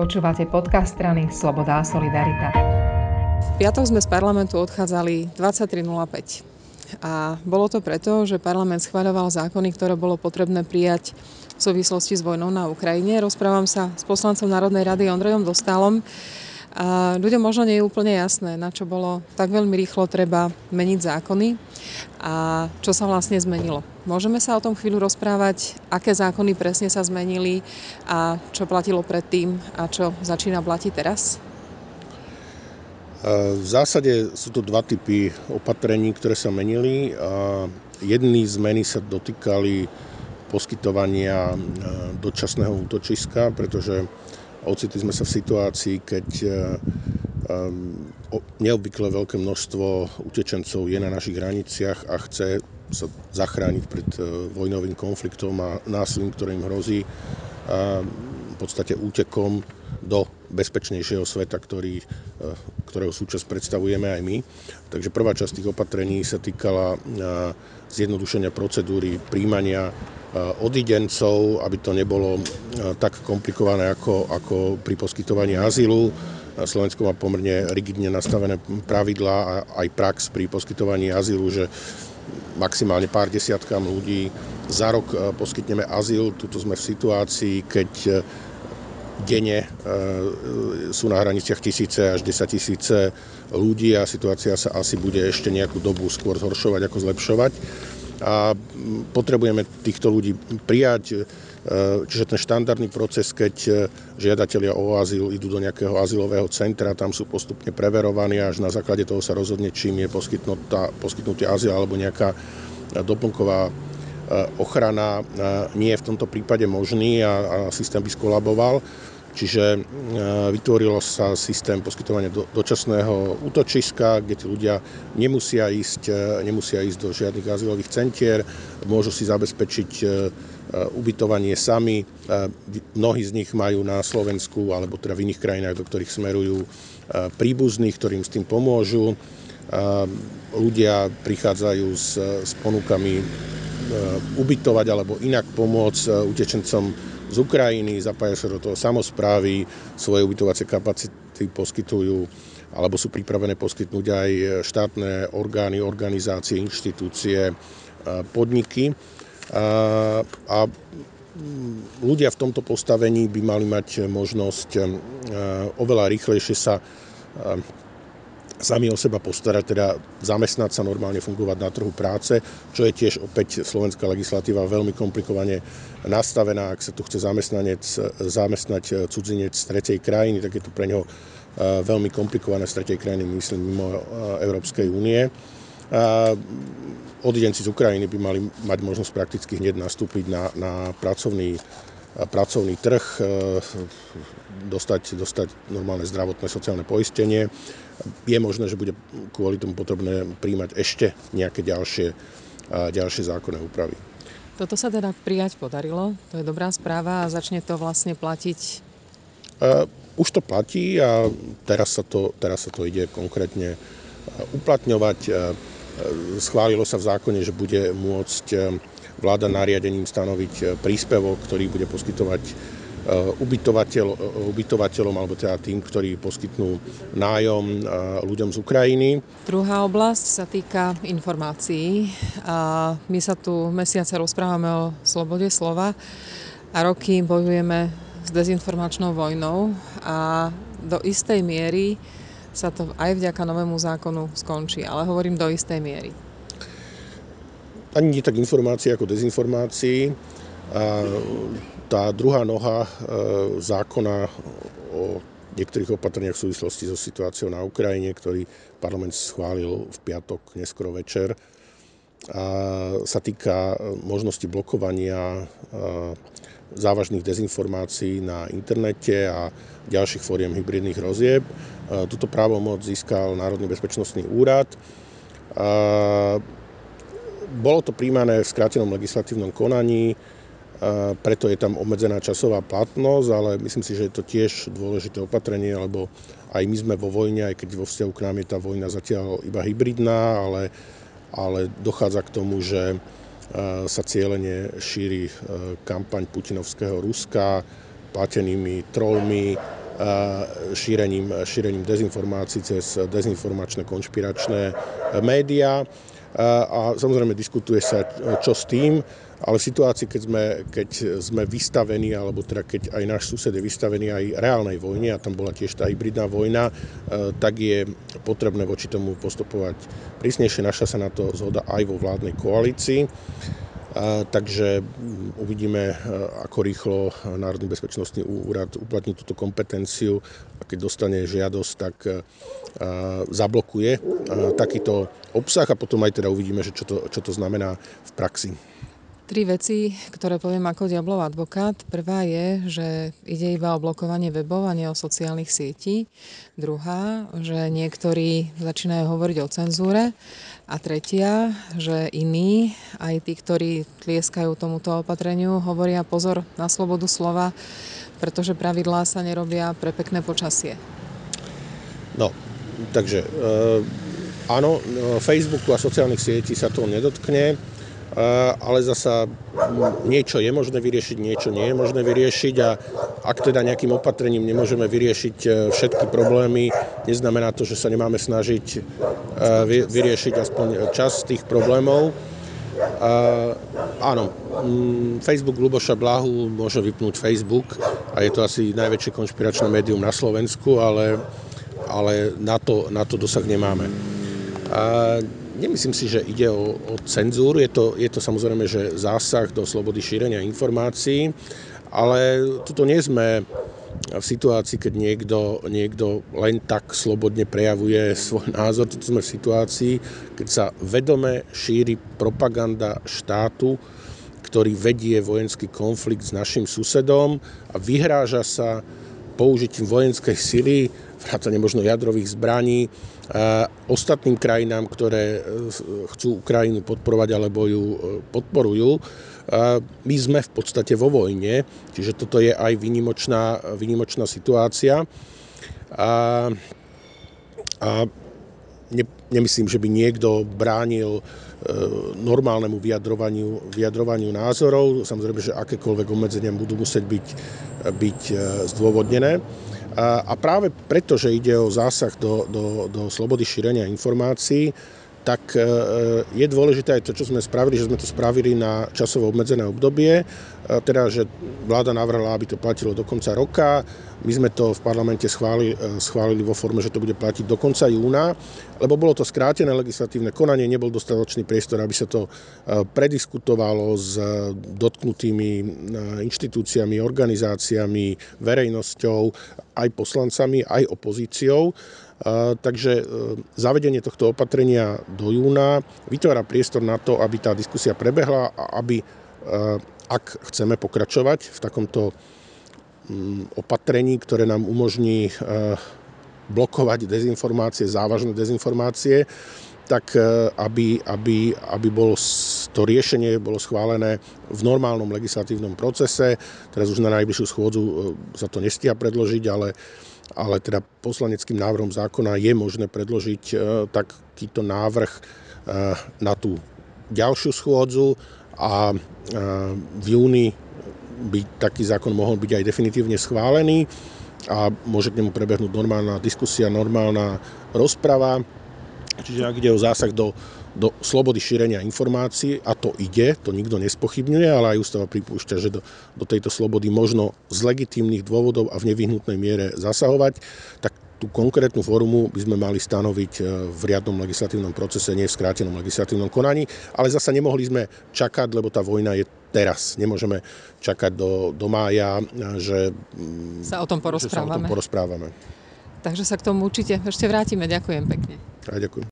Počúvate podcast strany Sloboda a Solidarita. V piatok sme z parlamentu odchádzali 23.05. A bolo to preto, že parlament schváľoval zákony, ktoré bolo potrebné prijať v súvislosti s vojnou na Ukrajine. Rozprávam sa s poslancom Národnej rady Ondrejom Dostálom. A ľuďom možno nie je úplne jasné, na čo bolo tak veľmi rýchlo treba meniť zákony a čo sa vlastne zmenilo. Môžeme sa o tom chvíľu rozprávať, aké zákony presne sa zmenili a čo platilo predtým a čo začína platiť teraz? V zásade sú to dva typy opatrení, ktoré sa menili. Jedny zmeny sa dotýkali poskytovania dočasného útočiska, pretože Ocitli sme sa v situácii, keď um, neobvykle veľké množstvo utečencov je na našich hraniciach a chce sa zachrániť pred uh, vojnovým konfliktom a násilím, ktoré im hrozí. A v podstate útekom do bezpečnejšieho sveta, ktorý, ktorého súčasť predstavujeme aj my. Takže prvá časť tých opatrení sa týkala zjednodušenia procedúry príjmania odidencov, aby to nebolo tak komplikované ako, ako pri poskytovaní azylu. Slovensko má pomerne rigidne nastavené pravidlá a aj prax pri poskytovaní azylu, že maximálne pár desiatkám ľudí za rok poskytneme azyl. Tuto sme v situácii, keď denne sú na hraniciach tisíce až 10 tisíce ľudí a situácia sa asi bude ešte nejakú dobu skôr zhoršovať ako zlepšovať. A potrebujeme týchto ľudí prijať, e, čiže ten štandardný proces, keď e, žiadatelia o azyl idú do nejakého azylového centra, tam sú postupne preverovaní a až na základe toho sa rozhodne, čím je poskytnutý azyl alebo nejaká doplnková ochrana nie je v tomto prípade možný a, a systém by skolaboval. Čiže vytvorilo sa systém poskytovania do, dočasného útočiska, kde tí ľudia nemusia ísť, nemusia ísť do žiadnych azylových centier, môžu si zabezpečiť ubytovanie sami. Mnohí z nich majú na Slovensku alebo teda v iných krajinách, do ktorých smerujú príbuzných, ktorým s tým pomôžu. Ľudia prichádzajú s, s ponukami ubytovať alebo inak pomôcť eh, utečencom z Ukrajiny, zapája sa do toho samozprávy, svoje ubytovacie kapacity poskytujú alebo sú pripravené poskytnúť aj štátne orgány, organizácie, inštitúcie, eh, podniky. A ľudia v tomto postavení by mali mať možnosť oveľa rýchlejšie sa sami o seba postarať, teda zamestnať sa, normálne fungovať na trhu práce, čo je tiež opäť slovenská legislatíva veľmi komplikovane nastavená. Ak sa tu chce zamestnanec, zamestnať cudzinec z tretej krajiny, tak je to pre neho e, veľmi komplikované z tretej krajiny, myslím, mimo e, Európskej únie. Odidenci z Ukrajiny by mali mať možnosť prakticky hneď nastúpiť na, na pracovný pracovný trh, e, dostať, dostať normálne zdravotné sociálne poistenie. Je možné, že bude kvôli tomu potrebné príjmať ešte nejaké ďalšie, ďalšie zákonné úpravy. Toto sa teda prijať podarilo, to je dobrá správa a začne to vlastne platiť? Uh, už to platí a teraz sa to, teraz sa to ide konkrétne uplatňovať. Schválilo sa v zákone, že bude môcť vláda nariadením stanoviť e, príspevok, ktorý bude poskytovať e, ubytovateľ, e, ubytovateľom alebo teda tým, ktorí poskytnú nájom ľuďom z Ukrajiny. Druhá oblasť sa týka informácií. My sa tu mesiace rozprávame o slobode slova a roky bojujeme s dezinformačnou vojnou a do istej miery sa to aj vďaka novému zákonu skončí, ale hovorím do istej miery ani nie tak informácií ako dezinformácií. A tá druhá noha e, zákona o niektorých opatreniach v súvislosti so situáciou na Ukrajine, ktorý parlament schválil v piatok neskoro večer, a sa týka možnosti blokovania e, závažných dezinformácií na internete a ďalších fóriem hybridných rozieb. E, Tuto právomoc získal Národný bezpečnostný úrad. Bolo to príjmané v skrátenom legislatívnom konaní, preto je tam obmedzená časová platnosť, ale myslím si, že je to tiež dôležité opatrenie, lebo aj my sme vo vojne, aj keď vo vzťahu k nám je tá vojna zatiaľ iba hybridná, ale, ale dochádza k tomu, že sa cieľene šíri kampaň putinovského Ruska platenými trolmi šírením, šírením dezinformácií cez dezinformačné konšpiračné médiá a samozrejme diskutuje sa, čo s tým, ale v situácii, keď sme, keď sme vystavení, alebo teda keď aj náš sused je vystavený aj reálnej vojne, a tam bola tiež tá hybridná vojna, tak je potrebné voči tomu postupovať prísnejšie. Našla sa na to zhoda aj vo vládnej koalícii. Takže uvidíme, ako rýchlo Národný bezpečnostný úrad uplatní túto kompetenciu a keď dostane žiadosť, tak zablokuje takýto obsah a potom aj teda uvidíme, že čo to, čo to znamená v praxi. Tri veci, ktoré poviem ako diablov advokát. Prvá je, že ide iba o blokovanie webov a nie o sociálnych sietí. Druhá, že niektorí začínajú hovoriť o cenzúre. A tretia, že iní, aj tí, ktorí tlieskajú tomuto opatreniu, hovoria pozor na slobodu slova, pretože pravidlá sa nerobia pre pekné počasie. No, takže e, áno, Facebooku a sociálnych sietí sa to nedotkne ale zasa niečo je možné vyriešiť, niečo nie je možné vyriešiť a ak teda nejakým opatrením nemôžeme vyriešiť e, všetky problémy, neznamená to, že sa nemáme snažiť e, vyriešiť aspoň čas tých problémov. áno, mm, Facebook Luboša Blahu môže vypnúť Facebook a je to asi najväčšie konšpiračné médium na Slovensku, ale, ale na, to, na to dosah nemáme. A Nemyslím si, že ide o, o cenzúru, je to, je to samozrejme, že zásah do slobody šírenia informácií, ale tuto nie sme v situácii, keď niekto, niekto len tak slobodne prejavuje svoj názor. Tuto sme v situácii, keď sa vedome šíri propaganda štátu, ktorý vedie vojenský konflikt s našim susedom a vyhráža sa použitím vojenskej sily, vrátane možno jadrových zbraní, ostatným krajinám, ktoré e, chcú Ukrajinu podporovať alebo ju e, podporujú. My sme v podstate vo vojne, čiže toto je aj vynimočná, vynimočná situácia. A, a ne, nemyslím, že by niekto bránil e, normálnemu vyjadrovaniu, vyjadrovaniu názorov. Samozrejme, že akékoľvek obmedzenia budú musieť byť, byť zdôvodnené. A práve preto, že ide o zásah do, do, do slobody šírenia informácií, tak e, je dôležité aj to, čo sme spravili, že sme to spravili na časovo obmedzené obdobie, teda, že vláda navrhla, aby to platilo do konca roka. My sme to v parlamente schválili, e, schválili vo forme, že to bude platiť do konca júna, lebo bolo to skrátené legislatívne konanie, nebol dostatočný priestor, aby sa to e, prediskutovalo s dotknutými e, inštitúciami, organizáciami, verejnosťou, aj poslancami, aj opozíciou. Takže zavedenie tohto opatrenia do júna vytvára priestor na to, aby tá diskusia prebehla a aby ak chceme pokračovať v takomto mm, opatrení, ktoré nám umožní blokovať dezinformácie, závažné dezinformácie, tak eh, aby, aby, aby bolo to riešenie bolo schválené v normálnom legislatívnom procese. Teraz už na najbližšiu schôdzu eh, sa to nestia predložiť, ale, ale teda poslaneckým návrhom zákona je možné predložiť takýto návrh na tú ďalšiu schôdzu a v júni by taký zákon mohol byť aj definitívne schválený a môže k nemu prebehnúť normálna diskusia, normálna rozprava. Čiže ak ide o zásah do, do slobody šírenia informácií, a to ide, to nikto nespochybňuje, ale aj ústava pripúšťa, že do, do tejto slobody možno z legitímnych dôvodov a v nevyhnutnej miere zasahovať, tak tú konkrétnu formu by sme mali stanoviť e, v riadnom legislatívnom procese, nie v skrátenom legislatívnom konaní, ale zasa nemohli sme čakať, lebo tá vojna je teraz. Nemôžeme čakať do, do mája, že sa o tom porozprávame. Sa o tom porozprávame. Takže sa k tomu určite ešte vrátime. Ďakujem pekne. A ďakujem.